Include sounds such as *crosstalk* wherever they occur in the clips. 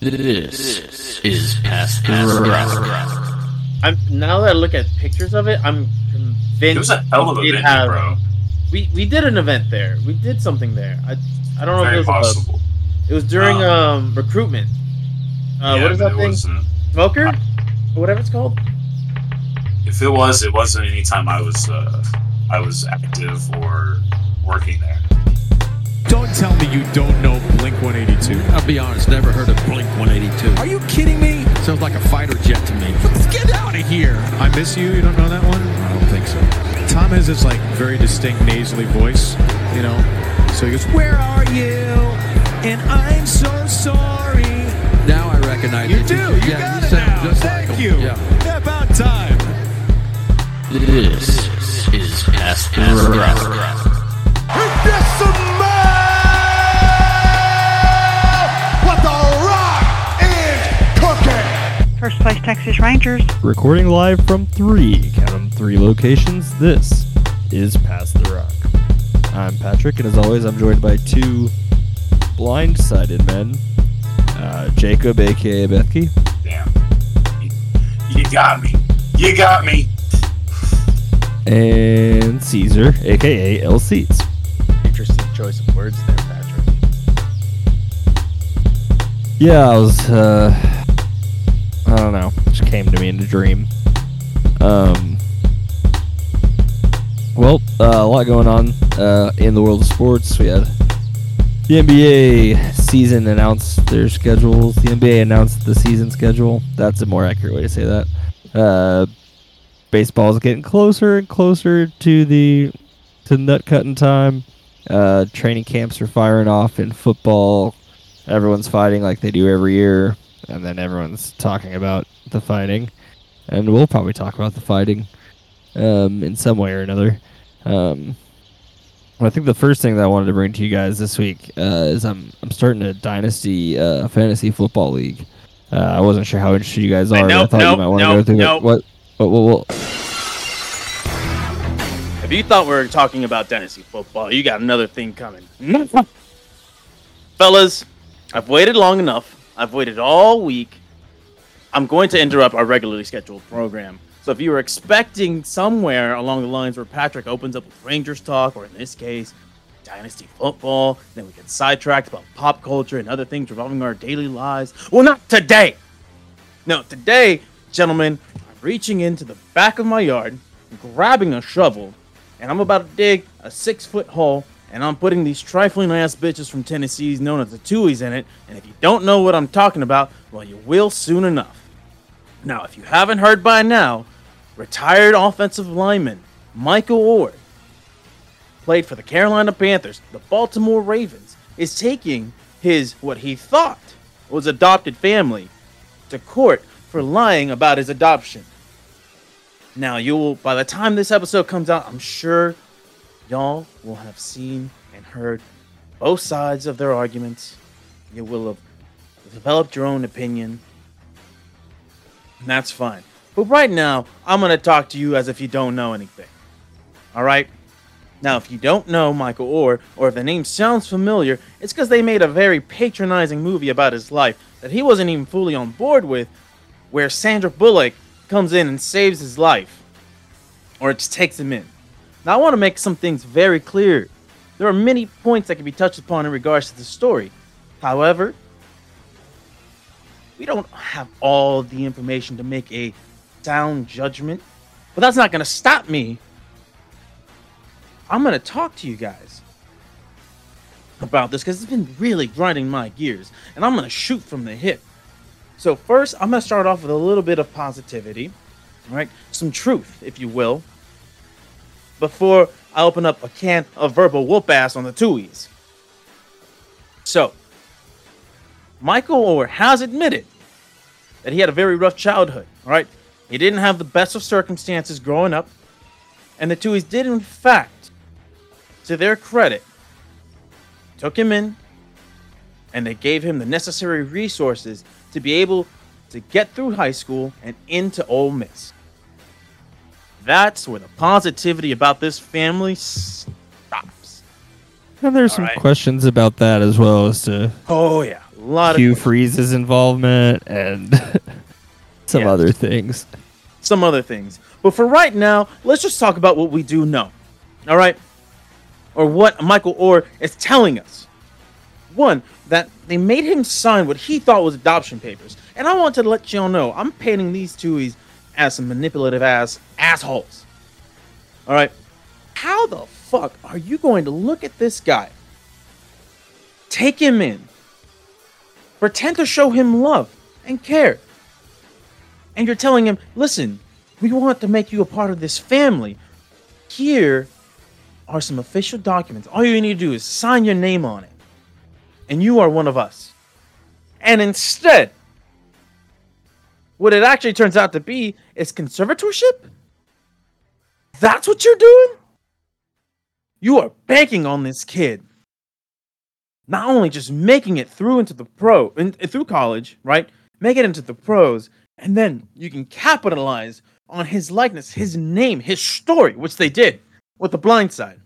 This is past the. I'm now that I look at pictures of it, I'm convinced It was a hell of a we did venue, have- bro. We we did an event there. We did something there. I I don't know Very if it was a, it was during Um, um recruitment. Uh, yeah, what is that it thing? wasn't- Smoker, or whatever it's called. If it was, it wasn't any time I was uh, I was active or working there. Don't tell me you don't know Blink 182. I'll be honest, never heard of Blink 182. Are you kidding me? Sounds like a fighter jet to me. Let's get out of here. I miss you. You don't know that one? I don't think so. Tom has this like very distinct nasally voice, you know. So he goes, "Where are you?" And I'm so sorry. Now I recognize You it. do. You yeah, got you it sound now. just Thank like you. him. Yeah. About time. This is past First place Texas Rangers. Recording live from three, count 'em, three locations. This is Pass the Rock. I'm Patrick, and as always, I'm joined by two blindsided men uh, Jacob, aka Bethke, Damn. You, you got me. You got me. and Caesar, aka L Seats. Interesting choice of words there, Patrick. Yeah, I was, uh, I don't know, just came to me in a dream. Um, well, uh, a lot going on uh, in the world of sports. We had the NBA season announced their schedules. The NBA announced the season schedule. That's a more accurate way to say that. Uh, baseball is getting closer and closer to the to nut cutting time. Uh, training camps are firing off in football. Everyone's fighting like they do every year, and then everyone's talking about the fighting, and we'll probably talk about the fighting um, in some way or another. Um, I think the first thing that I wanted to bring to you guys this week uh, is I'm I'm starting a dynasty uh, fantasy football league. Uh, I wasn't sure how interested you guys are. I nope, thought you might want to nope, go through nope. it. What? What? What? what? If you thought we were talking about dynasty football, you got another thing coming. *laughs* Fellas, I've waited long enough. I've waited all week. I'm going to interrupt our regularly scheduled program. So if you were expecting somewhere along the lines where Patrick opens up with Rangers talk, or in this case, dynasty football, then we get sidetracked about pop culture and other things revolving our daily lives. Well, not today. No, today, gentlemen, I'm reaching into the back of my yard, grabbing a shovel, and I'm about to dig a six foot hole, and I'm putting these trifling ass bitches from Tennessee known as the Tuohys in it. And if you don't know what I'm talking about, well, you will soon enough. Now, if you haven't heard by now, retired offensive lineman Michael Oher played for the Carolina Panthers, the Baltimore Ravens, is taking his what he thought was adopted family to court for lying about his adoption. Now, you will, by the time this episode comes out, I'm sure y'all will have seen and heard both sides of their arguments. You will have developed your own opinion. And that's fine. But right now, I'm going to talk to you as if you don't know anything. All right? Now, if you don't know Michael Oher, or if the name sounds familiar, it's because they made a very patronizing movie about his life that he wasn't even fully on board with, where Sandra Bullock comes in and saves his life, or it just takes him in. Now, I want to make some things very clear. There are many points that can be touched upon in regards to the story. However, we don't have all the information to make a sound judgment, but that's not going to stop me I'm gonna talk to you guys about this because it's been really grinding my gears, and I'm gonna shoot from the hip. So first, I'm gonna start off with a little bit of positivity, right? some truth, if you will, before I open up a can of verbal whoop ass on the Tuohys. So, Michael Oher has admitted that he had a very rough childhood. All right, he didn't have the best of circumstances growing up, and the Tuohys did, in fact, to their credit, took him in and they gave him the necessary resources to be able to get through high school and into Ole Miss. That's where the positivity about this family stops. And there's some Alright. questions about that as well as to Oh yeah, a lot Hugh of Freeze's involvement and *laughs* some Yeah. other things. some other things. But for right now, let's just talk about what we do know. All right? Or what Michael Oher is telling us. One, that they made him sign what he thought was adoption papers. And I want to let y'all know, I'm painting these Tuohys as some manipulative ass assholes. All right? How the fuck are you going to look at this guy, take him in, pretend to show him love and care, and you're telling him, listen, we want to make you a part of this family. Here are some official documents. All you need to do is sign your name on it, and you are one of us. And instead, what it actually turns out to be is conservatorship? That's what you're doing? You are banking on this kid. Not only just making it through into the pro, in, through college, right? Make it into the pros, and then you can capitalize on his likeness, his name, his story, which they did with The Blind Side.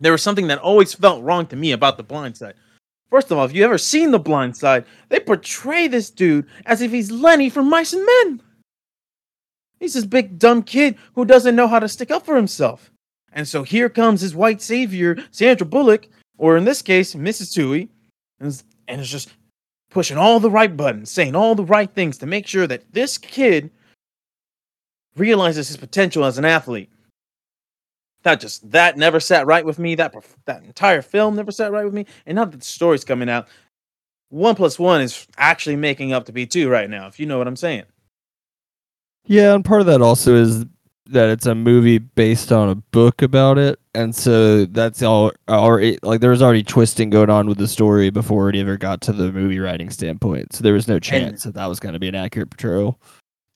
There was something that always felt wrong to me about The Blind Side. First of all, if you ever seen The Blind Side, they portray this dude as if he's Lenny from Mice and Men. He's this big dumb kid who doesn't know how to stick up for himself. And so here comes his white savior, Sandra Bullock, or in this case, Mrs. Tuohy, and is, and is just pushing all the right buttons, saying all the right things to make sure that this kid realizes his potential as an athlete. That just that never sat right with me. That that entire film never sat right with me. And now that the story's coming out, one plus one is actually making up to be two right now. If you know what I'm saying. Yeah, and part of that also is that it's a movie based on a book about it, and so that's all. Already, like there was already twisting going on with the story before it ever got to the movie writing standpoint. So there was no chance that that was going to be an accurate portrayal.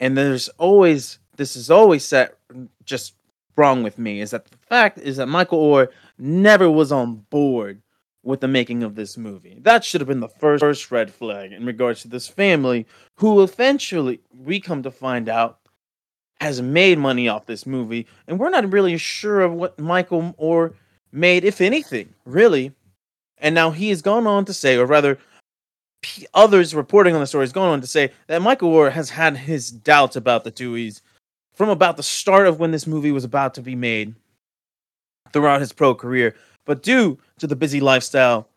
and there's always this is always set just wrong with me is that the fact is that Michael Oher never was on board with the making of this movie. That should have been the first, first red flag in regards to this family, who eventually we come to find out has made money off this movie, and we're not really sure of what Michael Oher made, if anything, really. And now he has gone on to say, or rather, others reporting on the story has gone on to say that Michael Oher has had his doubts about the Tuohys from about the start of when this movie was about to be made throughout his pro career. But due to the busy lifestyle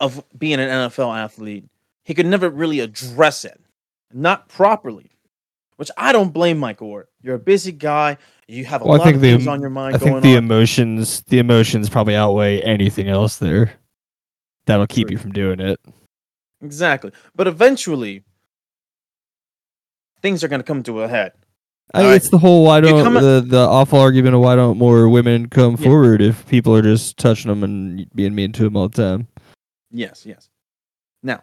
of being an NFL athlete, he could never really address it, not properly. Which I don't blame Michael Oher. You're a busy guy. You have a Well, lot of things em- on your mind I going think the on. emotions, the emotions probably outweigh anything else there. That'll keep you from doing it. Exactly. But eventually, things are going to come to a head. I, it's the whole why don't the the awful argument of why don't more women come Yeah. forward if people are just touching them and being mean to them all the time. Yes, yes. Now,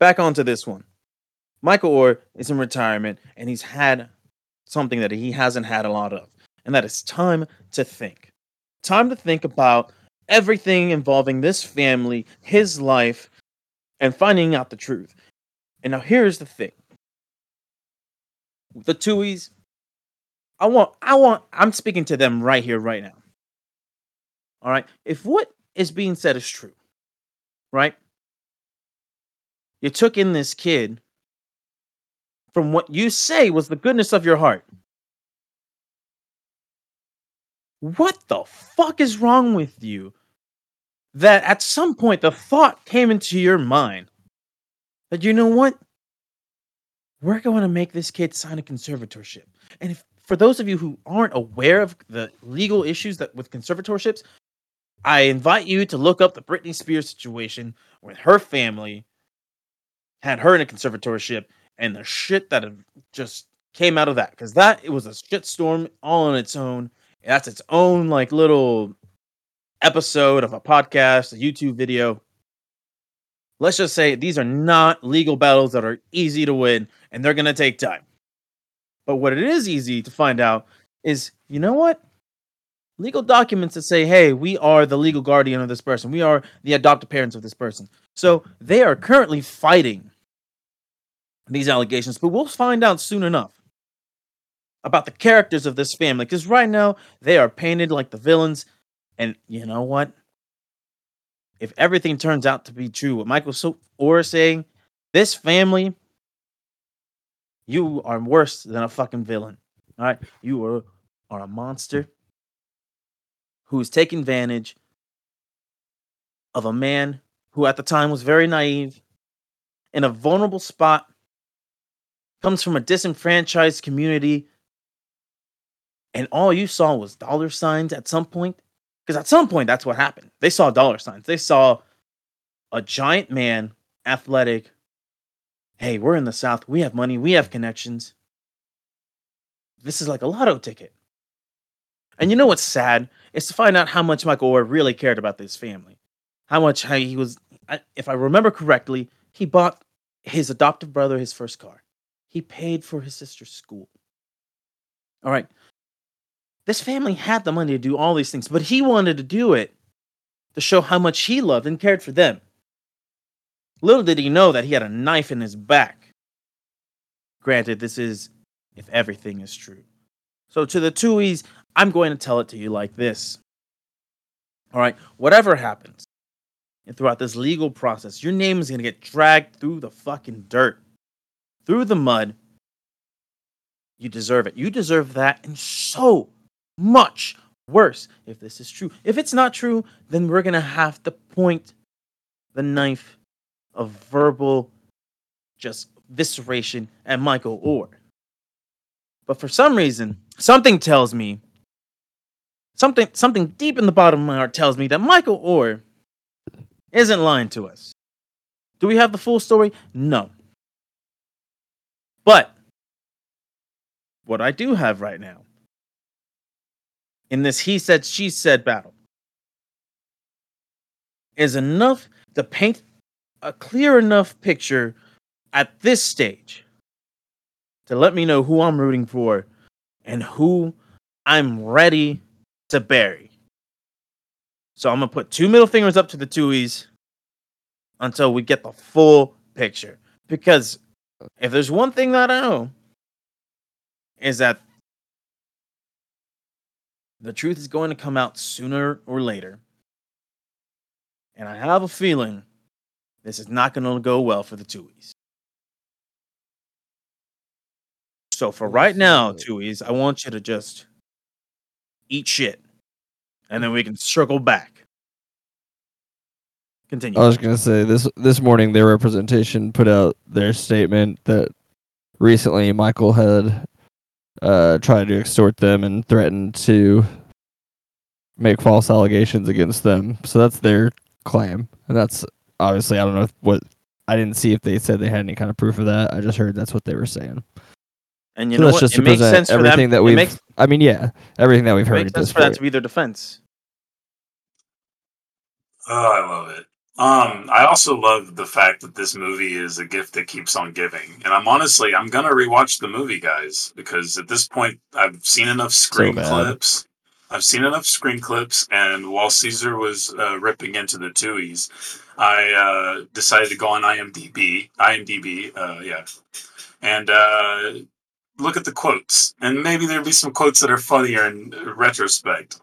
back onto this one. Michael Oher is in retirement and he's had something that he hasn't had a lot of, and that is time to think. Time to think about everything involving this family, his life, and finding out the truth. And now here's the thing. The Tuohys, I want I want I'm speaking to them right here, right now. All right. If what is being said is true, right? You took in this kid from what you say was the goodness of your heart. What the fuck is wrong with you? That at some point the thought came into your mind that you know what? We're going to make this kid sign a conservatorship. And if for those of you who aren't aware of the legal issues that with conservatorships, I invite you to look up the Britney Spears situation with her family had her in a conservatorship and the shit that just came out of that because that it was a shit storm all on its own. That's its own like little episode of a podcast, a YouTube video. Let's just say these are not legal battles that are easy to win and they're going to take time. But what it is easy to find out is, you know what? Legal documents that say, hey, we are the legal guardian of this person. We are the adopted parents of this person. So they are currently fighting these allegations, but we'll find out soon enough about the characters of this family because right now they are painted like the villains. And you know what? If everything turns out to be true, what Michael so- Oher is saying, this family, you are worse than a fucking villain. All right, you are are a monster who's taking advantage of a man who at the time was very naive in a vulnerable spot comes from a disenfranchised community and all you saw was dollar signs at some point because at some point that's what happened. They saw dollar signs. They saw a giant man athletic. Hey we're in the south. We have money. We have connections. This is like a lotto ticket. And you know what's sad? Is to find out how much michael oher really cared about this family. How much how he was if i remember correctly he bought his adoptive brother his first car. He paid for his sister's school. All right this family had the money to do all these things but he wanted to do it to show how much he loved and cared for them little did he know that he had a knife in his back granted this is if everything is true so to the tuohys i'm going to tell it to you like this all right whatever happens and throughout this legal process, your name is going to get dragged through the fucking dirt, through the mud. You deserve it. You deserve that and so much worse if this is true. If it's not true, then we're going to have to point the knife of verbal just visceration at Michael Oher. But for some reason, something tells me something something deep in the bottom of my heart tells me that Michael Oher isn't lying to us. Do we have the full story? No. But what I do have right now in this he said, she said battle is enough to paint a clear enough picture at this stage to let me know who I'm rooting for and who I'm ready to bury. So I'm gonna put two middle fingers up to the Tuohys until we get the full picture. Because if there's one thing that I know, is that the truth is going to come out sooner or later. And I have a feeling this is not going to go well for the Tuohys. So for right now, Tuohys, I want you to just eat shit. And then we can circle back. Continue. I was gonna say this this morning their representation put out their statement that recently Michael had uh tried to extort them and threatened to make false allegations against them. So that's their claim. And that's obviously I don't know if what I didn't see if they said they had any kind of proof of that. I just heard that's what they were saying. and you so know that's what? just It to makes present sense for everything them. that we've makes, I mean, yeah, everything that we've it heard makes sense this for that to be their defense. Oh, I love it. Um, I also love the fact that this movie is a gift that keeps on giving. And I'm honestly, I'm gonna rewatch the movie, guys, because at this point, I've seen enough screen bad. clips. I've seen enough screen clips, and while Caesar was uh, ripping into the Tuohys, I uh, decided to go on IMDb. IMDb, uh, yeah, and uh, look at the quotes. And maybe there'll be some quotes that are funnier in retrospect.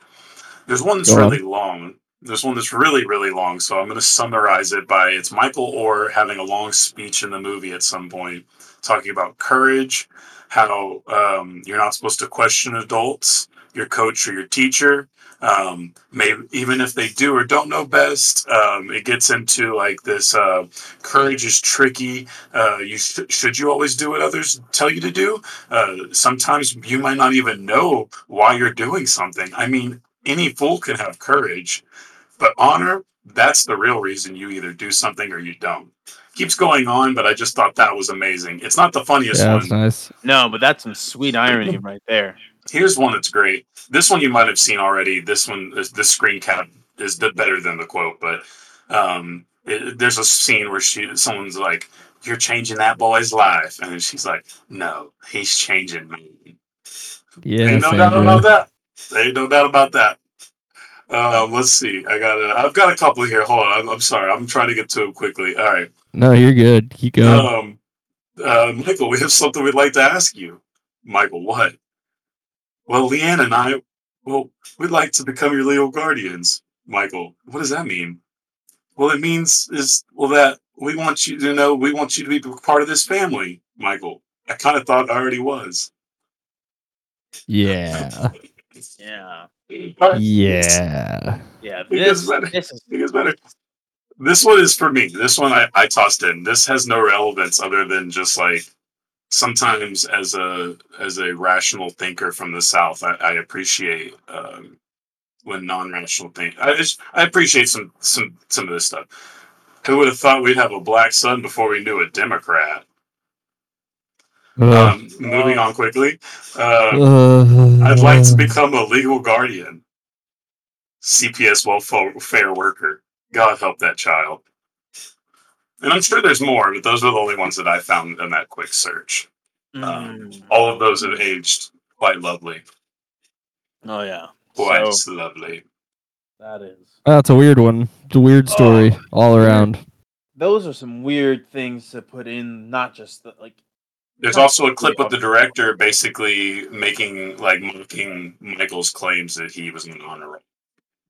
There's one that's really long. There's one that's really, really long. So I'm going to summarize it by it's Michael Oher having a long speech in the movie at some point, talking about courage, how um, you're not supposed to question adults, your coach or your teacher. Um, maybe even if they do or don't know best, um, it gets into like this uh, courage is tricky. Uh, you sh- should you always do what others tell you to do? Uh, sometimes you might not even know why you're doing something. I mean, any fool can have courage, but honor, that's the real reason you either do something or you don't. Keeps going on, but I just thought that was amazing. It's not the funniest Yeah, one. nice. No, but that's some sweet irony *laughs* right there. Here's one that's great. This one you might have seen already. This one, this, this screen cap is better than the quote, but um, it, there's a scene where she, someone's like, "You're changing that boy's life," and then she's like, "No, he's changing me." Yeah, Ain't no doubt about that. Ain't no doubt about that. Um, let's see. I got. A, I've got a couple here. Hold on. I'm, I'm sorry. I'm trying to get to them quickly. All right. No, you're good. Keep going. Um, uh, Michael, we have something we'd like to ask you. Michael, what? Well, Leigh Anne and I, well, we'd like to become your legal guardians. Michael, what does that mean? Well, it means is well that we want you to know we want you to be part of this family, Michael. I kind of thought I already was. Yeah. *laughs* Yeah. Yeah. Yeah. This, better. this is It gets better. This one is for me. This one I, I tossed in. This has no relevance other than just like sometimes as a as a rational thinker from the South, I, I appreciate um, when non-rational think. I just I appreciate some some some of this stuff. Who would have thought we'd have a black son before we knew a Democrat? Ugh. Um, moving on quickly. Uh, Ugh. I'd like to become a legal guardian. CPS welfare worker. God help that child. And I'm sure there's more, but those are the only ones that I found in that quick search. Um, Mm. all of those have aged quite lovely. Oh yeah. Quite So lovely. that is. That's a weird one. It's a weird story Oh. all around. Those are some weird things to put in. Not just the, like. There's also a clip of the director basically making, like, mocking Michael's claims that he was an honor roll.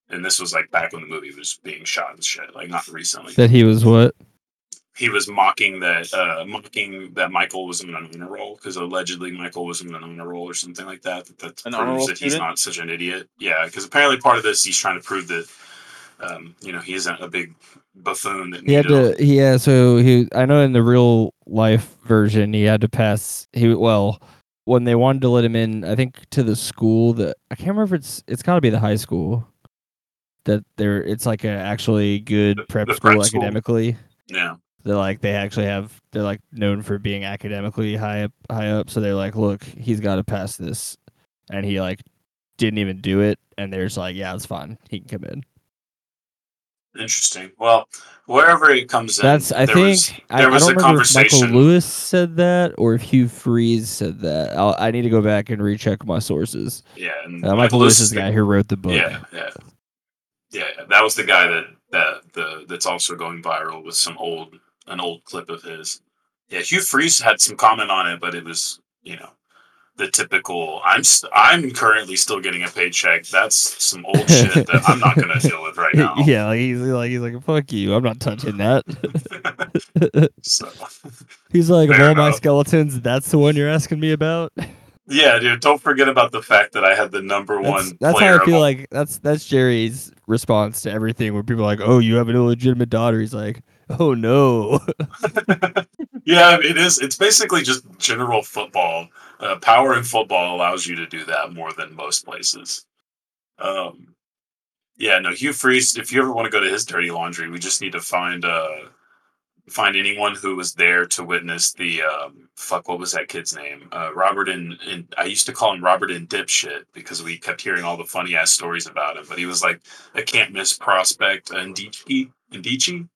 And this was, like, back when the movie was being shot and shit, like, not recently. That he was what? he was mocking that uh mocking that Michael was in an honor roll because allegedly Michael was in an honor roll or something like that. That, that An honor proves that he's student? not such an idiot. Yeah, because apparently part of this he's trying to prove that um you know he isn't a big buffoon that He had to. Yeah. So he. I know in the real life version, he had to pass. He well, when they wanted to let him in, I think to the school that I can't remember. If it's it's got to be the high school. That they're it's like a actually good The- prep the school prep school. academically. yeah. They're like they actually have they're like known for being academically high up high up. So they're like, look, he's got to pass this, and he like didn't even do it. And they're just like, yeah, it's fine. He can come in. Interesting. Well, wherever it comes in, That's I there think was, I, there I was don't a remember if Michael. Lewis said that or if Hugh Freeze said that. I'll, I need to go back and recheck my sources. yeah, and Uh, Michael Lewis is the guy who wrote the book. Yeah, yeah, yeah, yeah. That was the guy that that the that's also going viral with some old an old clip of his. Yeah, Hugh Freeze had some comment on it, but it was you know the typical. I'm st- I'm currently still getting a paycheck. That's some old *laughs* shit that I'm not going to deal with right now. *laughs* yeah, like he's like he's like fuck you. I'm not touching that. *laughs* so he's like of all my skeletons, that's the one you're asking me about. yeah, dude. Don't forget about the fact that I had the number That's, one. that's how I feel all- like that's that's Jerry's response to everything. Where people are like, "Oh, you have an illegitimate daughter." He's like, "Oh no." Yeah, it is. It's basically just general football. Uh, power in football allows you to do that more than most places. Um, yeah, no, Hugh Freeze. If you ever want to go to his dirty laundry, we just need to find uh, find anyone who was there to witness the um, fuck. What was that kid's name? Uh, Robert and, and I used to call him Robert and Dipshit because we kept hearing all the funny ass stories about him. But he was like a can't miss prospect, Ndichi. Ndichi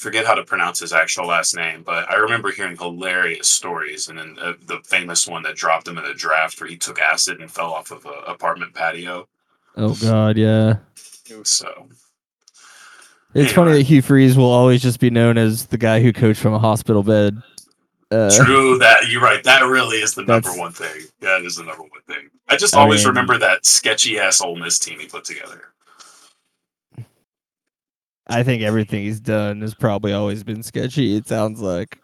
forget how to pronounce his actual last name, but I remember hearing hilarious stories, and then uh, the famous one that dropped him in a draft where he took acid and fell off of an apartment patio. oh God, yeah. So It's funny that Hugh Freeze will always just be known as the guy who coached from a hospital bed. Uh, true that you're right. That really is the number one thing. That is the number one thing. I just I always mean- remember that sketchy ass Ole Miss team he put together. I think everything he's done has probably always been sketchy. It sounds like.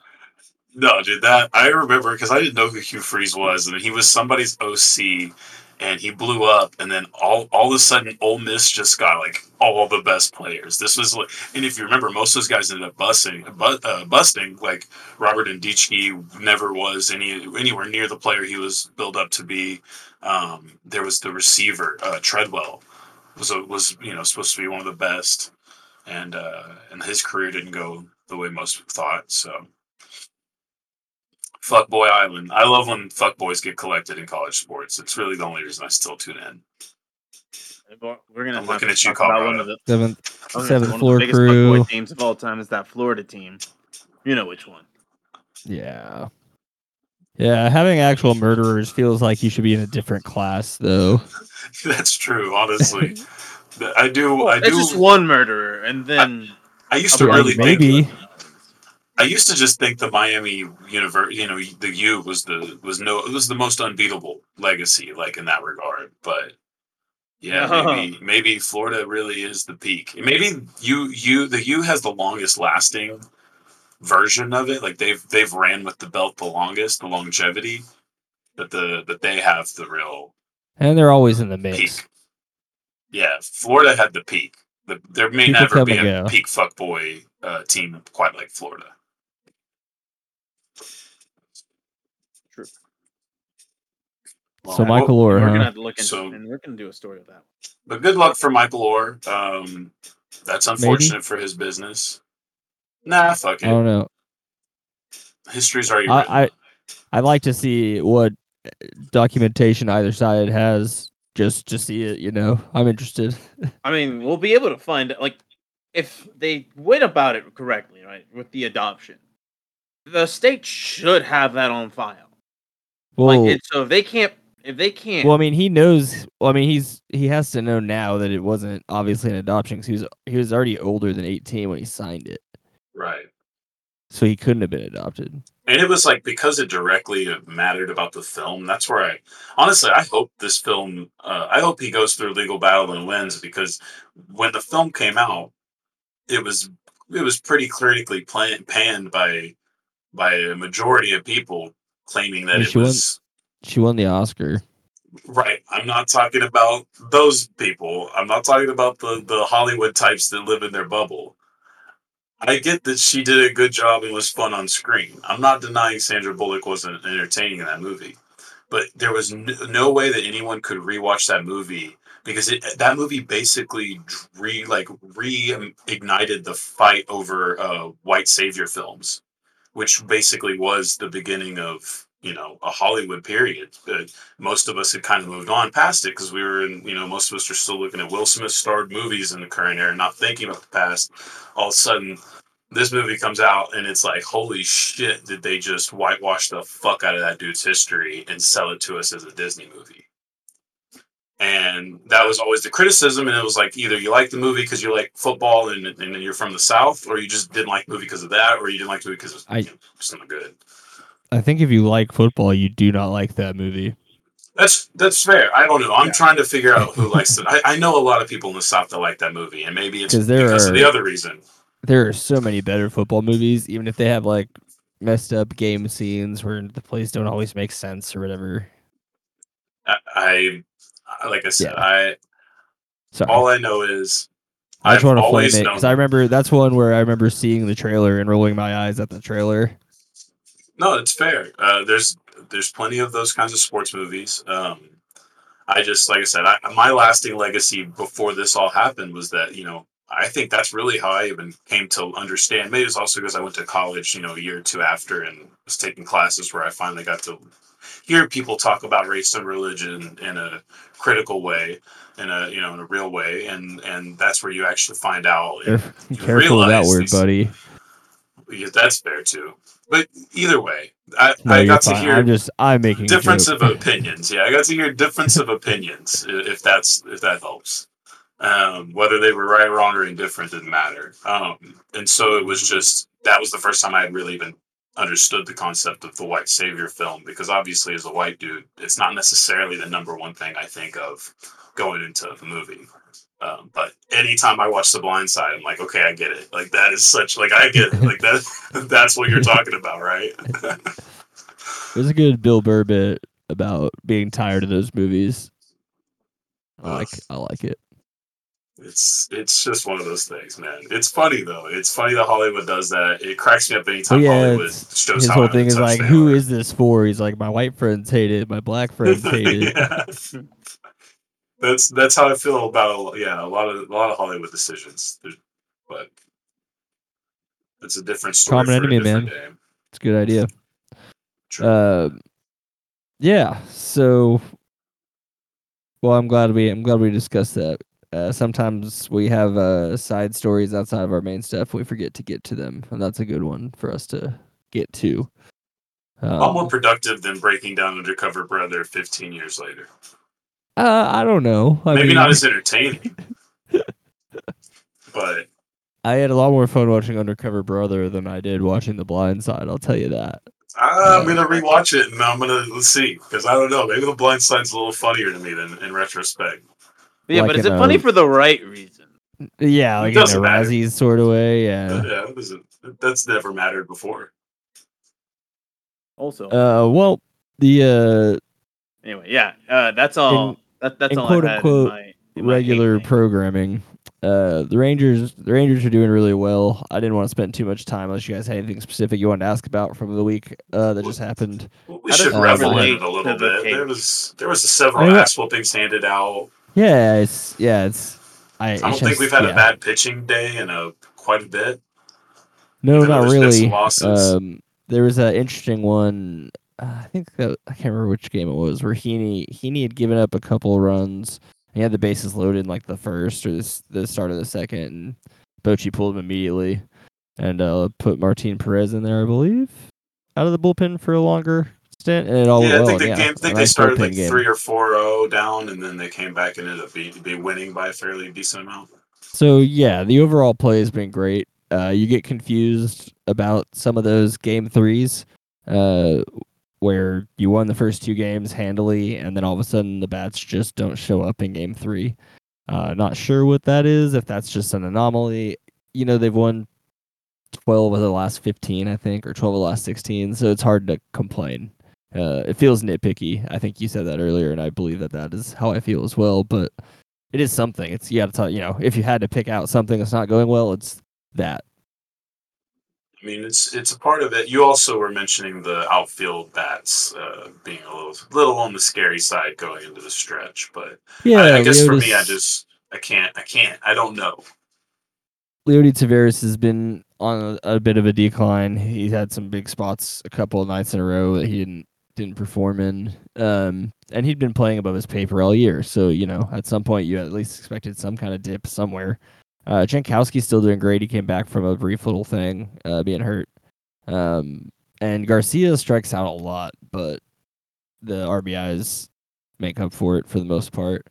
No, dude, that I remember because I didn't know who Hugh Freeze was, and he was somebody's OC, and he blew up, and then all all of a sudden, Ole Miss just got like all the best players. This was like, and if you remember, most of those guys ended up busting, bu- uh, busting. Like Robert and Ndichki never was any anywhere near the player he was built up to be. Um, there was the receiver uh, Treadwell was a, was you know supposed to be one of the best, and uh, and his career didn't go the way most thought. So. Fuckboy Island. I love when fuckboys get collected in college sports. It's really the only reason I still tune in. We're gonna I'm looking at you, talk about one Colorado. of the Seventh, one of seventh the floor biggest crew. fuckboy teams of all time is that Florida team. You know which one? Yeah. Yeah, having actual murderers feels like you should be in a different class, though. *laughs* That's true, honestly. *laughs* I do. I It's do. just one murderer, and then I used to I'll be really think. maybe. I used to just think the Miami Univer you know, the U was the was no, it was the most unbeatable legacy, like in that regard. But Yeah, No. *laughs* maybe maybe Florida really is the peak. Maybe you you the U has the longest lasting version of it. Like they've they've ran with the belt the longest, the longevity. But the but they have the real And they're always in the mix. peak. Yeah, Florida had the peak. The, there may People never be a go. peak fuckboy uh, team quite like Florida. True. So Well, Michael Oher, We're huh? gonna have to look into So- and we're gonna do a story of that. But good luck for Michael Oher. Um, that's unfortunate for his business. Nah, fuck it. I don't know. History's already I- written. I- I'd like to see what documentation either side has just to see it. You know, I'm interested. *laughs* I mean, we'll be able to find like if they went about it correctly, right, with the adoption. The state should have that on file. Well, like, it, so if they can't, if they can't, well, I mean, he knows. Well, I mean, he's he has to know now that it wasn't obviously an adoption 'cause he was he was already older than 18 when he signed it, right. so he couldn't have been adopted. And it was like because it directly mattered about the film. That's where I honestly I hope this film. Uh, I hope he goes through legal battle and wins because when the film came out, it was it was pretty critically plan, panned by by a majority of people claiming that And it she won- was She won the Oscar. right. I'm not talking about those people. I'm not talking about the the Hollywood types that live in their bubble. I get that she did a good job and was fun on screen. I'm not denying Sandra Bullock wasn't entertaining in that movie, but there was n- no way that anyone could rewatch that movie because it, that movie basically re like reignited the fight over uh, white savior films, which basically was the beginning of you know a Hollywood period. Uh, most of us had kind of moved on past it because we were in you know most of us are still looking at Will Smith starred movies in the current era, not thinking about the past. All of a sudden, this movie comes out and it's like, holy shit! Did they just whitewash the fuck out of that dude's history and sell it to us as a Disney movie? And that was always the criticism, and it was like either you like the movie because you like football and, and you're from the South, or you just didn't like the movie because of that, or you didn't like the movie because it's you know, just not good. I think if you like football, you do not like that movie. That's that's fair. I don't know. I'm trying to figure out who likes it. I, I know a lot of people in the South that like that movie, and maybe it's 'Cause there because of are- the other reason. There are so many better football movies, even if they have like messed up game scenes where the plays don't always make sense or whatever. I, I I- like I said, Yeah. I Sorry. all I know is I just I've want to flame it because I remember that's one where I remember seeing the trailer and rolling my eyes at the trailer. No, it's fair. Uh, there's there's plenty of those kinds of sports movies. Um, I just like I said, I, my lasting legacy before this all happened was that you know I think that's really how I even came to understand. Maybe it's also because I went to college, you know, a year or two after, and was taking classes where I finally got to hear people talk about race and religion in a critical way, in a you know in a real way, and and that's where you actually find out. Careful with that word, these- buddy. Yeah, that's fair too. But either way, I, No, I got to fine. hear I'm just I'm making difference of opinions. Yeah, I got to hear difference of opinions. If that's if that helps, um, whether they were right, wrong, or indifferent didn't matter. Um, and so it was just that was the first time I had really even understood the concept of the white savior film because obviously as a white dude, it's not necessarily the number one thing I think of going into the movie. Um, but anytime I watch The Blind Side, I'm like, okay, I get it. Like that is such like I get it. Like that. *laughs* *laughs* That's what you're talking about, right? *laughs* There's a good Bill Burr bit about being tired of those movies. I like I like it. It's it's just one of those things, man. It's funny though. It's funny that Hollywood does that. It cracks me up Oh anytime yeah, Hollywood shows his whole thing is like, who is this for? He's like, my white friends hate it, my black friends hate it. That's that's how I feel about a, yeah a lot of a lot of Hollywood decisions, There's- but it's a different story. Common enemy, man. day. It's a good idea. True. Uh, yeah. So, well, I'm glad we I'm glad we discussed that. Uh, sometimes we have uh, side stories outside of our main stuff. We forget to get to them, and that's a good one for us to get to. a lot more Um, productive than breaking down Undercover Brother 15 years later. Uh, I don't know. I Maybe mean, not as entertaining, *laughs* but I had a lot more fun watching Undercover Brother than I did watching The Blind Side. I'll tell you that. I'm gonna rewatch it and I'm gonna let's see because I don't know. Maybe The Blind Side's a little funnier to me than in retrospect. yeah, like but is it a- funny for the right reason? Yeah, like in a doesn't. Razzies sort of way. Yeah. Yeah, it doesn't- that's never mattered before. Also, Uh, well, the uh, anyway, yeah, uh, that's all. in- that, that's in all quote I had unquote in my, uh, in my regular programming, uh, the Rangers, the Rangers are doing really well. I didn't want to spend too much time unless you guys had anything specific you wanted to ask about from the week uh, that just happened. Well, We How should does revel in it a little to the bit. There was there was several I mean, ass whoopings handed out. Yeah, it's yeah, it's. I, I don't think just- we've had yeah. a bad pitching day in a quite a bit. No, Even not there's been some really. Um, there was an interesting one. Uh, I think that, I can't remember which game it was where Heaney Heaney had given up a couple runs. He had the bases loaded in like the first or this, the start of the second, and Bochy pulled him immediately and uh, put Martin Perez in there, I believe, out of the bullpen for a longer stint, and it all yeah, I think well. the and game. yeah, I think they started like game. three or four zero down, and then they came back and ended up be, be winning by a fairly decent amount. So yeah, the overall play has been great. Uh, you get confused about some of those game threes, uh, where you won the first two games handily, and then all of a sudden the bats just don't show up in game three. Uh, not sure what that is. If that's just an anomaly, you know, they've won twelve of the last fifteen, I think, or twelve of the last sixteen. So it's hard to complain. Uh, it feels nitpicky. I think you said that earlier, and I believe that that is how I feel as well. But it is something. It's you got to tell you know if you had to pick out something that's not going well, it's that. I mean, it's it's a part of it. You also were mentioning the outfield bats uh, being a little little on the scary side going into the stretch, but Yeah, I, I guess for me, I just I can't I can't I don't know. Leody Taveras has been on a, a bit of a decline. He's had some big spots a couple of nights in a row that he didn't didn't perform in. Um, and he'd been playing above his paper all year, so you know at some point you at least expected some kind of dip somewhere. Uh, Jankowski's still doing great. He came back from a brief little thing, uh, being hurt. Um, and Garcia strikes out a lot, but the RBIs make up for it for the most part.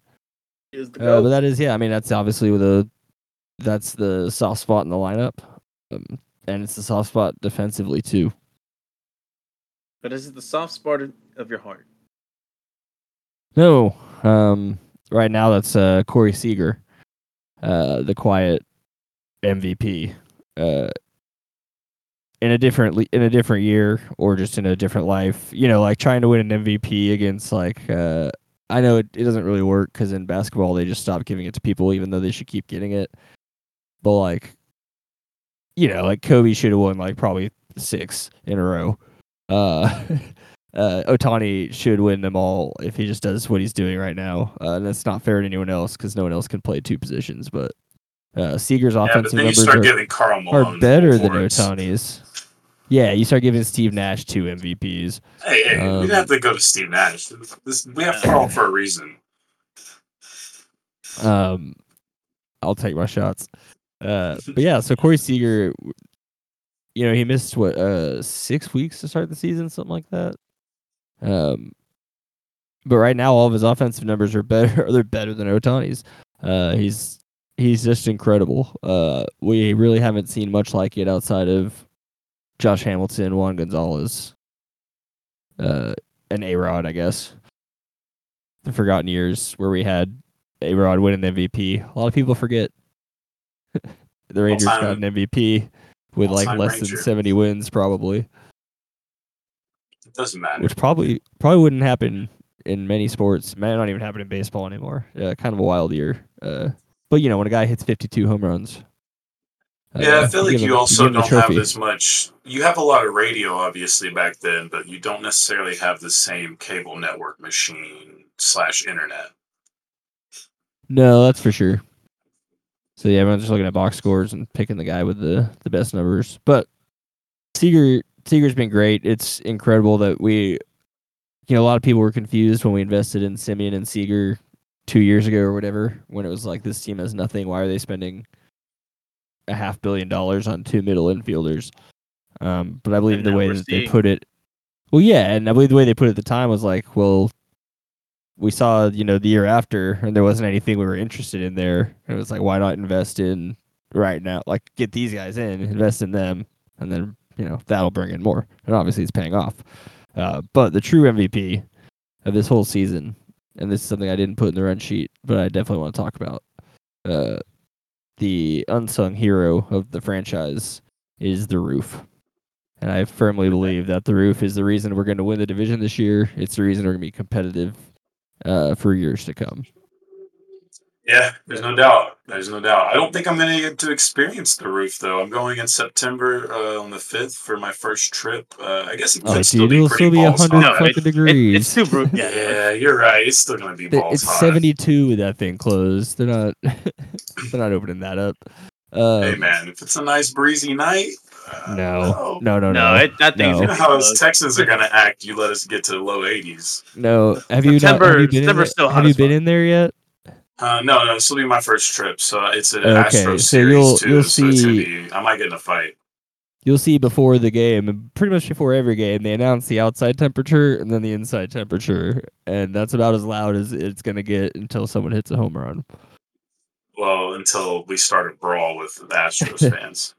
Is the Uh, but that is, yeah. I mean, that's obviously the that's the soft spot in the lineup, um, and it's the soft spot defensively too. but is it the soft spot of your heart? No, um, right now that's uh, Corey Seager, uh, the quiet MVP. Uh, in a different in a different year or just in a different life, you know, like trying to win an MVP against like uh, I know it, it doesn't really work because in basketball they just stop giving it to people even though they should keep getting it. But like, you know, like Kobe should have won like probably six in a row. Uh, *laughs* uh, Ohtani should win them all if he just does what he's doing right now. Uh, and that's not fair to anyone else because no one else can play two positions. But uh, Seager's Yeah, offensive numbers are, are better than. Ohtani's. Yeah, you start giving Steve Nash two MVPs. Hey, hey, we Um, didn't have to go to Steve Nash. This, we have Carl for a reason. Um, I'll take my shots. Uh, but yeah, so Corey Seager, you know, he missed what uh six weeks to start the season, something like that. Um, but right now, all of his offensive numbers are better. *laughs* They're better than Ohtani's. Uh, he's he's just incredible. Uh, we really haven't seen much like it outside of Josh Hamilton, Juan Gonzalez, uh, and A Rod, I guess. The forgotten years where we had A Rod winning the MVP. A lot of people forget *laughs* the Rangers got an MVP with like less Ranger. than seventy wins, probably, doesn't matter. which probably probably wouldn't happen in many sports. May not even happen in baseball anymore. Yeah, kind of a wild year. Uh, but you know, when a guy hits fifty-two home runs. Yeah, I uh, feel like him- you also give him the don't have as much. You have a lot of radio, obviously, back then, but you don't necessarily have the same cable network machine slash internet. No, that's for sure. So yeah, everyone's just looking at box scores and picking the guy with the the best numbers. But Seager Seager's been great. It's incredible that we, you know, a lot of people were confused when we invested in Semien and Seager two years ago or whatever, when it was like this team has nothing. Why are they spending a half billion dollars on two middle infielders? Um, but I believe And the way that they put it, well, yeah, and I believe the way they put it at the time was like, well, we saw, you know, the year after, and there wasn't anything we were interested in there. It was like, why not invest in right now? Like, get these guys in, invest in them, and then you know that'll bring in more. And obviously, it's paying off. Uh, but the true MVP of this whole season and this is something I didn't put in the run sheet, but I definitely want to talk about. Uh, the unsung hero of the franchise is the roof. And I firmly believe that the roof is the reason we're going to win the division this year. It's the reason we're going to be competitive uh, for years to come. Yeah, there's no doubt. There's no doubt. I don't think I'm going to get to experience the roof though. I'm going in September uh, on the fifth for my first trip. Uh, I guess it could Oh, still dude, be it'll pretty still be balls hundred No, hot. fucking it- degrees. it's too brutal. Yeah, *laughs* Yeah. you're right. It's still going to be Th- balls it's hot. 72 with that thing closed. They're not *laughs* they're not opening that up. Uh, Hey man, if it's a nice breezy night, uh, no, no, no, no, No, it, that thing's No. You know how be us. Texans are gonna act. You let us get to the low 80s. no. Have you not? September- Have you been, in, September's there- still have you been fuck. in there yet? Uh, no, no, this will be my first trip. So it's an Okay, Astro so series you'll- too. you'll so see- be, I might get in a fight. You'll see before the game, and pretty much before every game, they announce the outside temperature and then the inside temperature, and that's about as loud as it's gonna get until someone hits a home run. Well, until we start a brawl with the Astros *laughs* fans.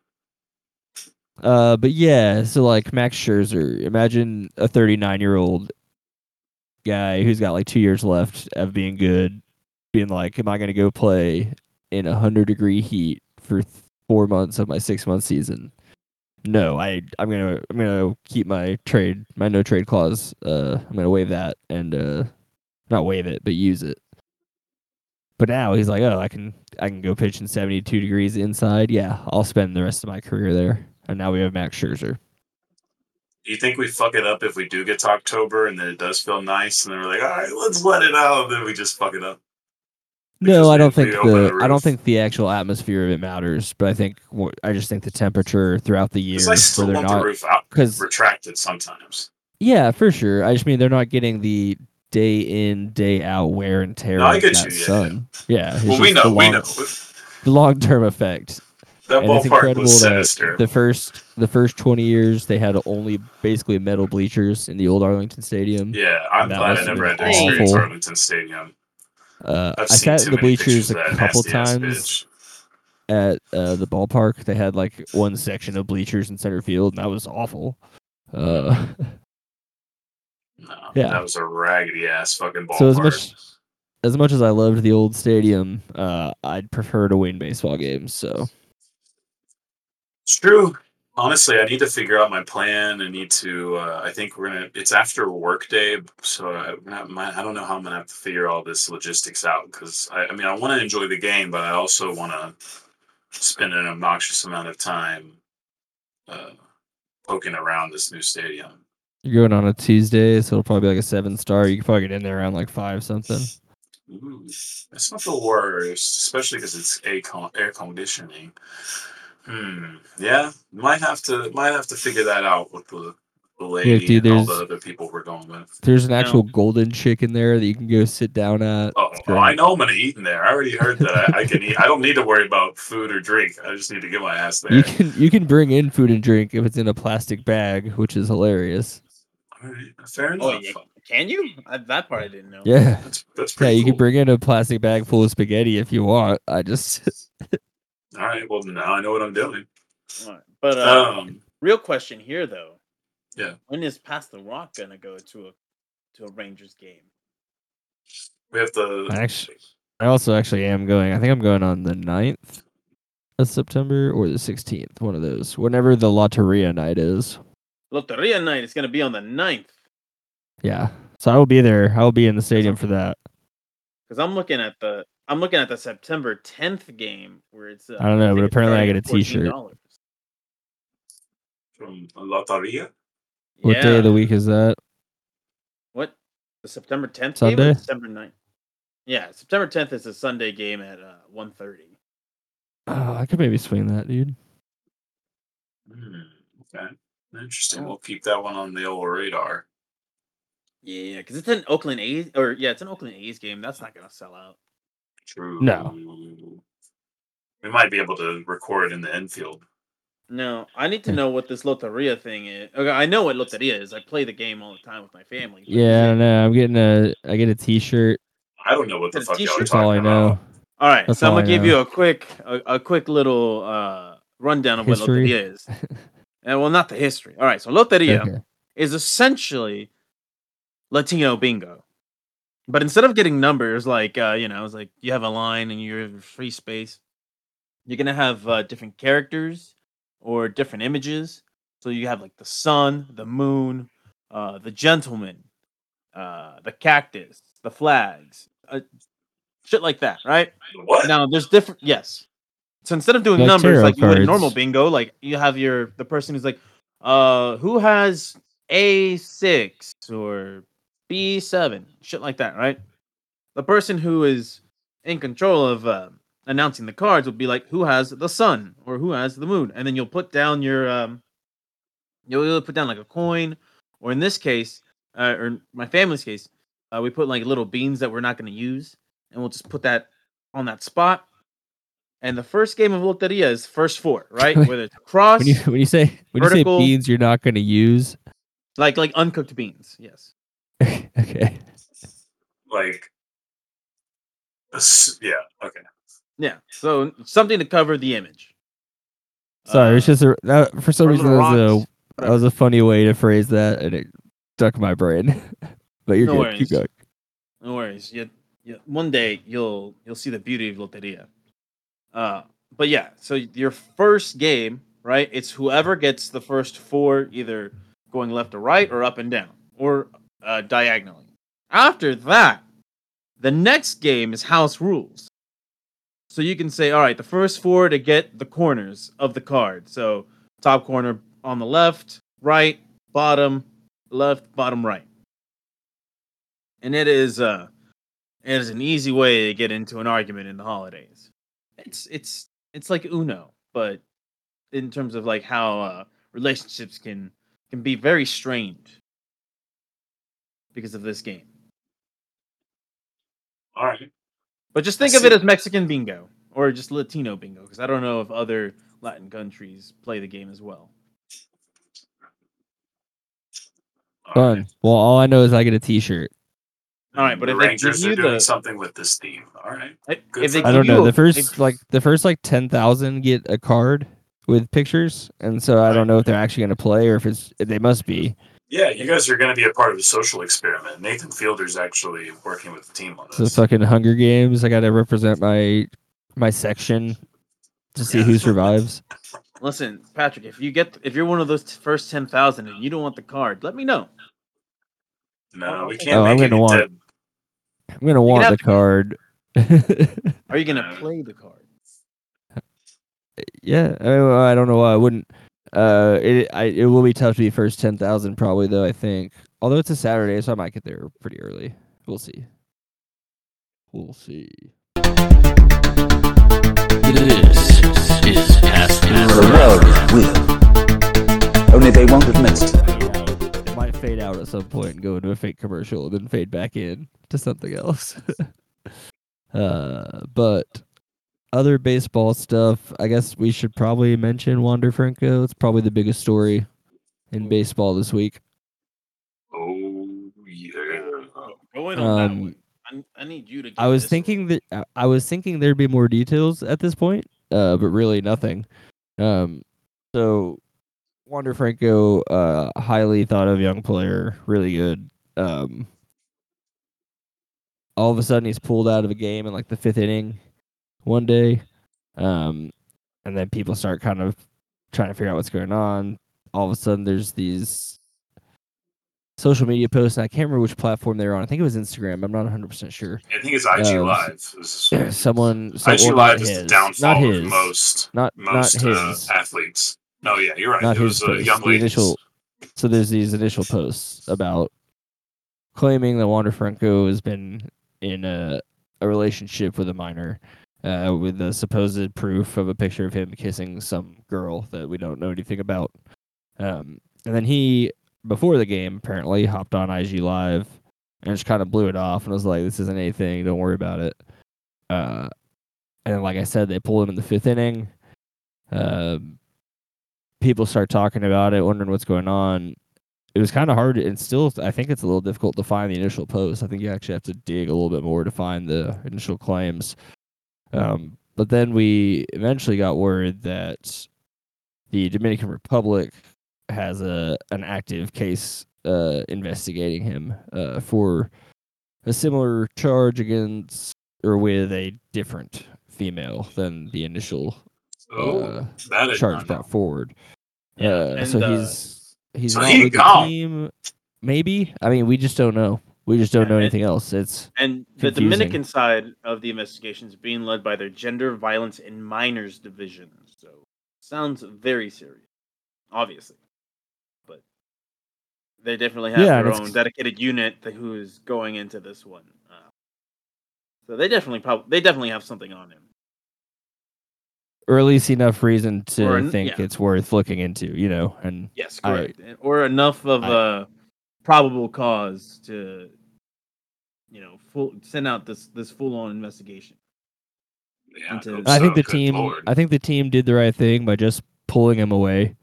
Uh, but yeah, so like Max Scherzer, imagine a 39 year old guy who's got like two years left of being good, being like, "Am I going to go play in a hundred degree heat for th- four months of my six month season?" No, I I'm gonna I'm gonna keep my trade my no trade clause. Uh, I'm gonna waive that and uh, not waive it, but use it. But now he's like, oh, I can I can go pitch in 72 degrees inside. Yeah, I'll spend the rest of my career there. And now we have Max Scherzer. Do you think we fuck it up if we do get to October and then it does feel nice and then we're like, all right, let's let it out, and then we just fuck it up? No, I don't think the I don't think the actual atmosphere of it matters. But I think I just think the temperature throughout the year Because I still where they're the not roof out because retracted sometimes. yeah, for sure. I just mean they're not getting the day in day out wear and tear No, I of get you, yeah, sun. Yeah, it's Well, we know, the we long, know. the long term effect. That and it's incredible was sinister. the first the first twenty years they had only basically metal bleachers in the old Arlington Stadium. yeah, I'm glad I never had to experience. Arlington Stadium. Uh, I sat in the bleachers a couple times at uh, the ballpark. They had like one section of bleachers in center field, and that was awful. Uh, No, Yeah. that was a raggedy ass fucking ballpark. So as much- as much as I loved the old stadium, uh, I'd prefer to win baseball games. So It's true. Honestly, I need to figure out my plan. I need to. Uh, I think we're gonna. It's after work day, so I, I don't know how I'm gonna have to figure all this logistics out. Because I, I mean, I want to enjoy the game, but I also want to spend an obnoxious amount of time uh, poking around this new stadium. you're going on a Tuesday, so it'll probably be like a seven star. You can probably get in there around like five something. Ooh, that's not the worst, especially because it's a con- air conditioning. Hmm. Yeah, might have to might have to figure that out with the, the lady dude, and all the there's- other people we're going with. There's an actual golden chick in there that you can go sit down at. Oh, It's oh, I know I'm gonna eat in there. I already heard that I, I can eat. I don't need to worry about food or drink. I just need to get my ass there. You can you can bring in food and drink if it's in a plastic bag, which is hilarious. All right, fair enough. Oh, yeah. Can you? I, that part I didn't know. Yeah. That's that's Yeah, pretty you cool. can bring in a plastic bag full of spaghetti if you want. I just *laughs* All right. Well, now I know what I'm doing. Alright, But uh, Um. real question here though. Yeah. When is Pass the Rock gonna go to a to a Rangers game? We have to. Actually- I also actually am going. I think I'm going on the 9th of September or the 16th, one of those. Whenever the Loteria night is. Loteria night is gonna be on the 9th. Yeah. So I will be there. I will be in the stadium for that. Because I'm looking at the I'm looking at the September 10th game where it's. Uh, I don't know, but apparently I get at a t-shirt. $14. From Loteria. What day of the week is that? What? The September 10th Sunday? or September 9th? Yeah, September 10th is a Sunday game at uh, 1.30. Oh, I could maybe swing that, dude. Hmm, okay. Interesting. We'll keep that one on the old radar. Yeah, because it's an Oakland A's, or yeah, it's an Oakland A's game. That's not gonna sell out. True. No. We might be able to record in the infield. No, I need to know what this Loteria thing is. Okay, I know what Loteria is. I play the game all the time with my family. Yeah, I don't know. I'm getting a I get a t-shirt. I don't know what the Get a fuck y'all are t-shirt? That's all I talking know. about. All right, That's so I'm gonna I give know. you a quick, a, a quick little uh, rundown of History? what Loteria is. *laughs* and well, not the history. All right, so Loteria Okay. is essentially Latino bingo. But instead of getting numbers like uh, you know, it's like you have a line and you have free space, you're gonna have uh, different characters or different images. So you have like the sun, the moon, uh, the gentleman, uh, the cactus, the flags, uh, shit like that, right? What? Now there's different. Yes. So instead of doing Like numbers tarot like you would in normal bingo, like you have your the person who's like, uh, who has A six or B seven, shit like that, right? The person who is in control of uh, announcing the cards would be like, who has the sun or who has the moon, and then you'll put down your um, you'll either put down like a coin, or in this case, uh, or in my family's case, uh, we put like little beans that we're not going to use, and we'll just put that on that spot. And the first game of Loteria is first four, right? *laughs* Whether it's cross, When you when you say when you say beans, you're not going to use. like like uncooked beans. Yes. *laughs* okay. Like, yeah, okay. Yeah. So something to cover the image. Sorry, it's Uh, just a, that, for some reason that was a that was a funny way to phrase that, and it stuck in my brain. *laughs* but you're No good. worries. Keep going. No worries. You, you, one day you'll you'll see the beauty of Loteria. Uh, but yeah, so your first game, right? It's whoever gets the first four, either going left or right, or up and down, or uh, diagonally. After that, the next game is house rules. So you can say, all right, the first four to get the corners of the card. So top corner on the left, right, bottom, left, bottom, right. And it is uh it is an easy way to get into an argument in the holidays. It's it's it's like Uno, but in terms of like how uh, relationships can can be very strained because of this game. All right. But just think I of it as Mexican bingo or just Latino bingo because I don't know if other Latin countries play the game as well. Fun. right. Well, all I know is I get a T-shirt. All right, but the if they give Rangers you are doing the- something with this theme. All right. Good If they for I give don't know. you The first if- like the first like ten thousand get a card with pictures, and so I don't know if they're actually going to play or if it's if they must be. Yeah, you guys are going to be a part of the social experiment. Nathan Fielder's actually working with the team on So this. fucking Hunger Games. I got to represent my my section to see who survives. *laughs* Listen, Patrick, if you get if you're one of those t- first ten thousand and you don't want the card, let me know. no, we Oh, can't I'm gonna want- dead. I'm gonna want the card. Are you gonna *laughs* play the card? yeah, I, I don't know why I wouldn't. Uh, it I, it will be tough to be first ten thousand probably though. I think, although it's a Saturday, so I might get there pretty early. We'll see. We'll see. This is Past The world is weird. Only they won't admit it. It might fade out at some point and go into a fake commercial and then fade back in to something else. *laughs* uh, but other baseball stuff, I guess we should probably mention Wander Franco. It's probably the biggest story in baseball this week. Oh, yeah. Going on that Um, one. I, I need you to. I was this thinking that I- I was thinking there'd be more details at this point, uh, but really nothing. Um, so Wander Franco, uh, highly thought of young player, really good. Um, all of a sudden he's pulled out of a game in like the fifth inning one day, um, and then people start kind of trying to figure out what's going on. All of a sudden, there's these social media posts, and I can't remember which platform they were on. I think it was Instagram. I'm not 100 percent sure. I think it's IG Uh, Live. Someone, so, IG Live is *clears throat* his, the downfall not of his, most not most not uh, his, athletes. No, yeah, you're right. not it his was post. young The initial, so there's these initial posts about claiming that Wander Franco has been in a a relationship with a minor, uh, with the supposed proof of a picture of him kissing some girl that we don't know anything about. Um, and then he, before the game, apparently hopped on IG Live and just kind of blew it off and was like, "This isn't anything. Don't worry about it." Uh, and like I said, they pulled him in the fifth inning. Um, people start talking about it, wondering what's going on. It was kind of hard, and still, I think it's a little difficult to find the initial post. I think you actually have to dig a little bit more to find the initial claims. Um, but then we eventually got word that the Dominican Republic has a an active case uh, investigating him uh, for a similar charge against or with a different female than the initial Oh, uh, that charge brought forward. Yeah, uh, and, so uh, he's he's so not he with the team. Maybe I mean we just don't know. We just don't know and- anything else. It's And the Dominican side of the investigation is being led by their Gender Violence and Minors Division. So sounds very serious, obviously. But they definitely have Yeah, their own dedicated unit who is going into this one. Uh, so they definitely prob- they definitely have something on him. or at least enough reason to an- think yeah. it's worth looking into. You know, and Yes, I- correct. or enough of I- a probable cause to, you know, full send out this this full on investigation. Yeah, into- hope I think the Good team. Lord. I think the team did the right thing by just pulling him away.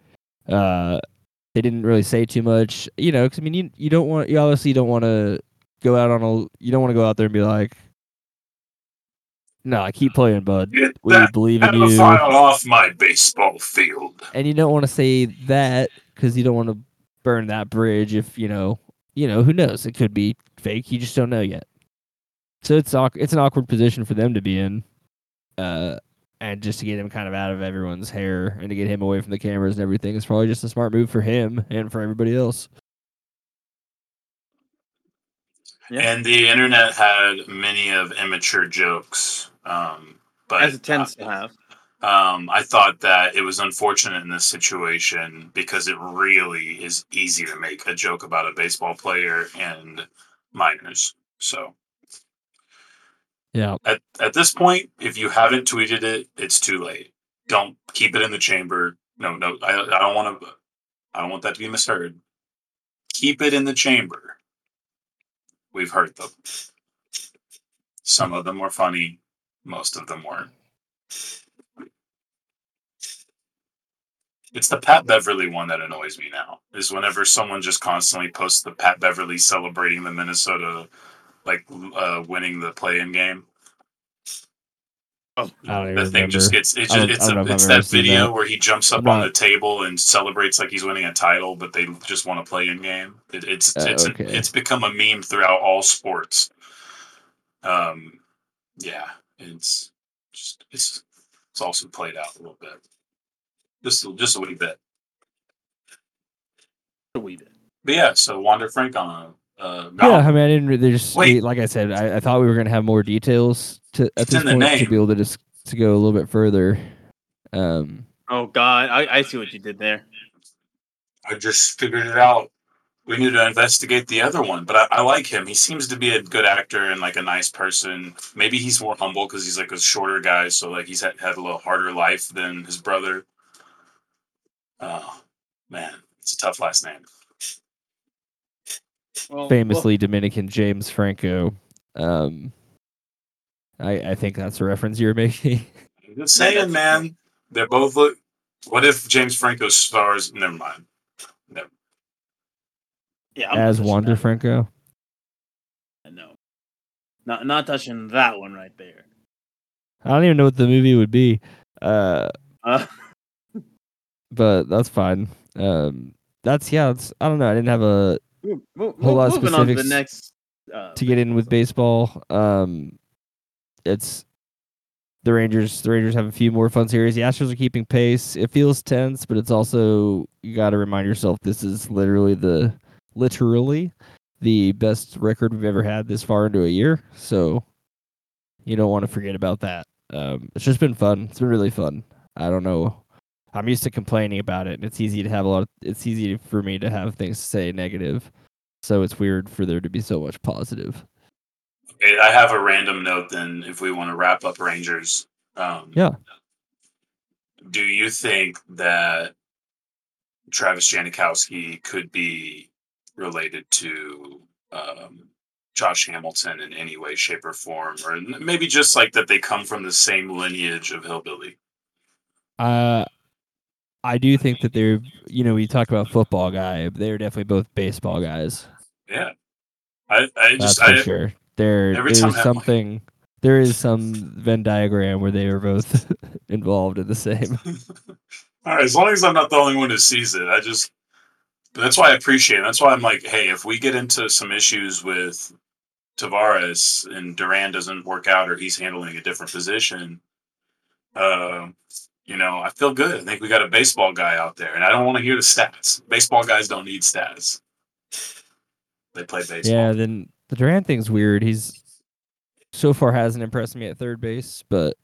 Uh, they didn't really say too much, you know. Because I mean, you you don't want you obviously don't want to go out on a you don't want to go out there and be like, no, I keep playing, bud. Get We that believe in you, pedophile off my baseball field. and you don't want to say that because you don't want to burn that bridge. If you know, you know, who knows? It could be fake. You just don't know yet. So it's awk- it's an awkward position for them to be in. Uh, and just to get him kind of out of everyone's hair and to get him away from the cameras and everything is probably just a smart move for him and for everybody else. Yeah. And the internet had many of immature jokes. Um, but As it tends to have. Um, I thought that it was unfortunate in this situation because it really is easy to make a joke about a baseball player and minors. So Yeah. at, at this point, if you haven't tweeted it, it's too late. Don't keep it in the chamber. No, no, I, I don't want to. I don't want that to be misheard. Keep it in the chamber. We've heard them. Some of them were funny. Most of them weren't. It's the Pat Beverley one that annoys me now. Is whenever someone just constantly posts the Pat Beverley celebrating the Minnesota, like uh, winning the play-in game. Oh, I don't That thing just gets it's I don't- just, it's, I don't know a, it's that video that. where he jumps up I'm on the table and celebrates like he's winning a title, but they just want to play in game. It, it's Uh, it's okay. it's become a meme throughout all sports. Um, yeah, it's just it's it's also played out a little bit, just a- just a wee bit. a wee bit. But yeah, so Wander Franco uh, Yeah, I mean, I didn't. re- There's Wait. like I said, I, I thought we were gonna have more details to at It's this point to be able to just to go a little bit further. Um, Oh God, I, I see what you did there. I just figured it out. We need to investigate the other one, but I, I like him. He seems to be a good actor and like a nice person. Maybe he's more humble because he's like a shorter guy, so like he's had, had a little harder life than his brother. Oh man, it's a tough last name. Well, famously Dominican James Franco. Um, I I think that's a reference you're making. I'm just saying, man. They're both look. What if James Franco stars? Never mind. Never. yeah, I'm as not touching Wander Franco. one. No, not not touching that one right there. I don't even know what the movie would be. Uh, *laughs* Uh, but that's fine. Um, that's yeah. It's, I don't know. I didn't have a mo- Whole lot of moving on to the next. Uh, to get in with baseball. Um, it's the Rangers. The Rangers have a few more fun series. The Astros are keeping pace. It feels tense, but it's also you got to remind yourself this is literally the literally the best record we've ever had this far into a year. So you don't want to forget about that. Um, it's just been fun. It's been really fun. I don't know. I'm used to complaining about it, and it's easy to have a lot. Of, it's easy for me to have things to say negative. So it's weird for there to be so much positive. Okay, I have a random note. Then, if we want to wrap up Rangers, um, Yeah. Do you think that Travis Jankowski could be related to um, Josh Hamilton in any way, shape, or form, or maybe just like that they come from the same lineage of hillbilly? Uh, I do think that they're, you know, we talk about football guy, they're definitely both baseball guys. Yeah, I, I That's just for I, sure. There, there's something. There is some Venn diagram where they are both *laughs* involved in the same. *laughs* All right, as long as I'm not the only one who sees it, I just that's why I appreciate it. That's why I'm like, hey, if we get into some issues with Taveras and Duran doesn't work out or he's handling a different position, uh, you know, I feel good. I think we got a baseball guy out there, and I don't want to hear the stats. Baseball guys don't need stats. They play baseball. Yeah, then the Duran thing's weird. He's so far hasn't impressed me at third base, but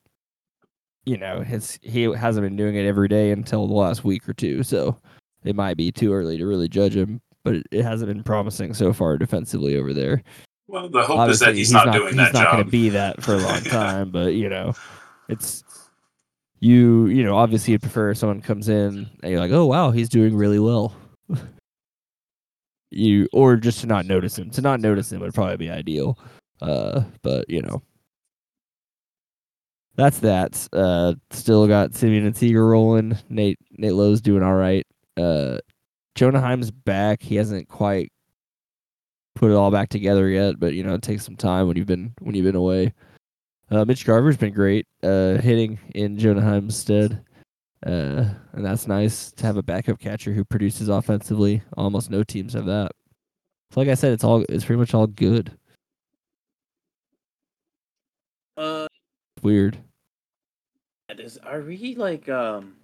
you know, his he hasn't been doing it every day until the last week or two, so it might be too early to really judge him. But it, it hasn't been promising so far defensively over there. Well, the hope Obviously, is that he's, not, doing he's that not job. going to be that for a long *laughs* time, but you know, it's you. You know, obviously, you'd prefer someone comes in and you're like, oh wow, he's doing really well. *laughs* you or just to not notice him. To not notice him would probably be ideal. Uh, but you know, that's that. Uh, still got Semien and Seager rolling. Nate Nate Lowe's doing all right. Uh, Jonah Heim's back. He hasn't quite put it all back together yet, but you know, it takes some time when you've been when you've been away. Uh, Mitch Garver's been great, uh, hitting in Jonah Heim's stead. Uh, and that's nice to have a backup catcher who produces offensively. Almost no teams have that. So like I said, it's all it's pretty much all good. Uh, Weird. is, are we like um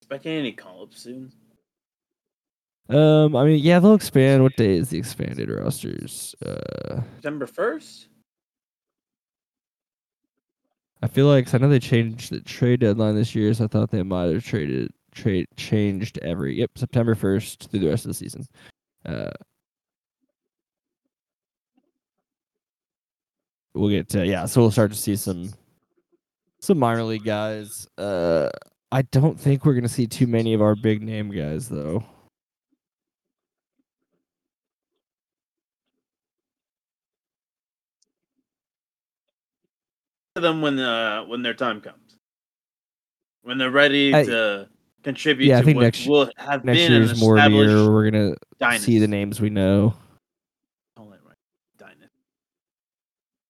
expecting any call ups soon? Um, I mean, yeah, they'll expand. What day is the expanded rosters? Uh, September first. I feel like 'cause I know they changed the trade deadline this year, so I thought they might have traded trade changed every yep September first through the rest of the season. Uh, we'll get to yeah, so we'll start to see some some minor league guys. Uh, I don't think we're gonna see too many of our big name guys though. To them when uh when their time comes, when they're ready I- to contribute yeah, I think what next- will have Next been year's more year we're gonna see the names we know. Call it right. Dynasty.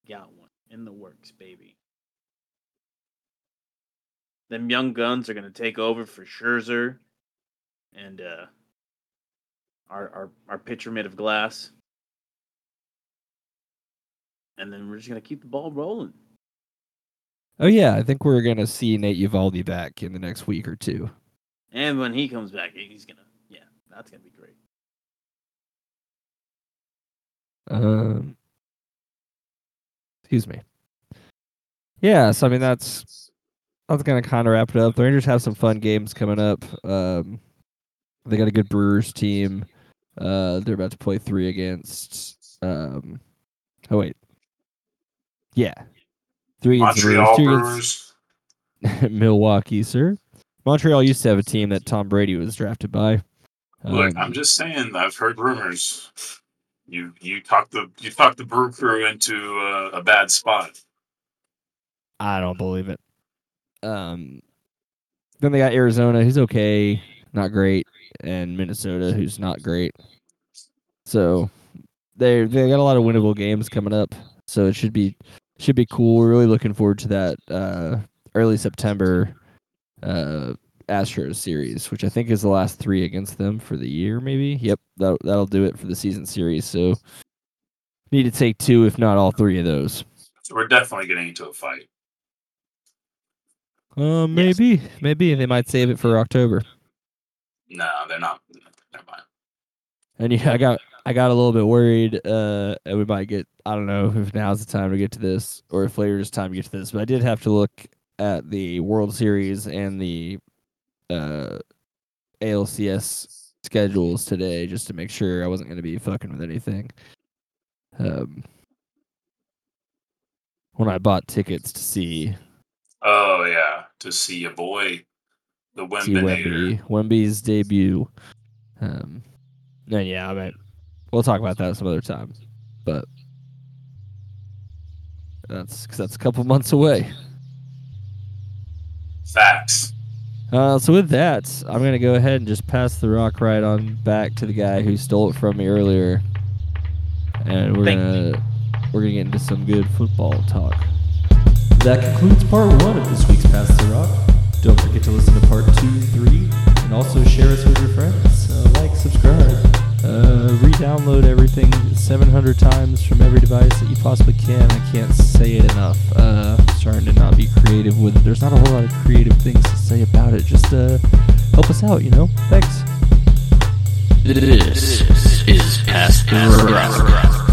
Got one in the works, baby. Them young guns are gonna take over for Scherzer, and uh, our our our pitcher made of glass, and then we're just gonna keep the ball rolling. Oh yeah, I think we're gonna see Nate Eovaldi back in the next week or two. And when he comes back, he's gonna yeah, that's gonna be great. Um, excuse me. Yeah, so I mean that's that's gonna kind of wrap it up. The Rangers have some fun games coming up. Um, they got a good Brewers team. Uh, they're about to play three against. Um, oh wait, yeah, three against the Montreal Brewers, Brewers. *laughs* Milwaukee, sir. Montreal used to have a team that Tom Brady was drafted by. Look, Um, I'm just saying. I've heard rumors. You you talked the you talked the Brew Crew into uh, a bad spot. I don't believe it. Um, then they got Arizona, who's okay, not great, and Minnesota, who's not great. So they they got a lot of winnable games coming up. So it should be should be cool. We're really looking forward to that uh, early September uh, Astros series, which I think is the last three against them for the year. Maybe. Yep, that that'll do it for the season series. So need to take two, if not all three of those. So we're definitely getting into a fight. Uh, maybe, maybe they might save it for October. No, they're not. Never mind. And yeah, I got I got a little bit worried. Uh, and we might get I don't know if now's the time to get to this or if later's time to get to this, but I did have to look at the World Series and the uh ALCS schedules today just to make sure I wasn't going to be fucking with anything. Um, when I bought tickets to see Oh yeah, to see your boy, the Wembinator. Wemby, Wemby's debut. Um, and yeah, I mean, we'll talk about that some other time, but that's cause that's a couple months away. Facts. Uh, so with that, I'm gonna go ahead and just pass the rock right on back to the guy who stole it from me earlier, and we're Thank gonna we're gonna get into some good football talk. That concludes part one of this week's Pass the Rock. Don't forget to listen to part two three, and also share us with your friends. Uh, like, subscribe, uh, read download everything 700 times from every device that you possibly can. I can't say it enough. Uh, starting to not be creative with it. There's not a whole lot of creative things to say about it. Just uh, help us out, you know? Thanks. This is Pass the.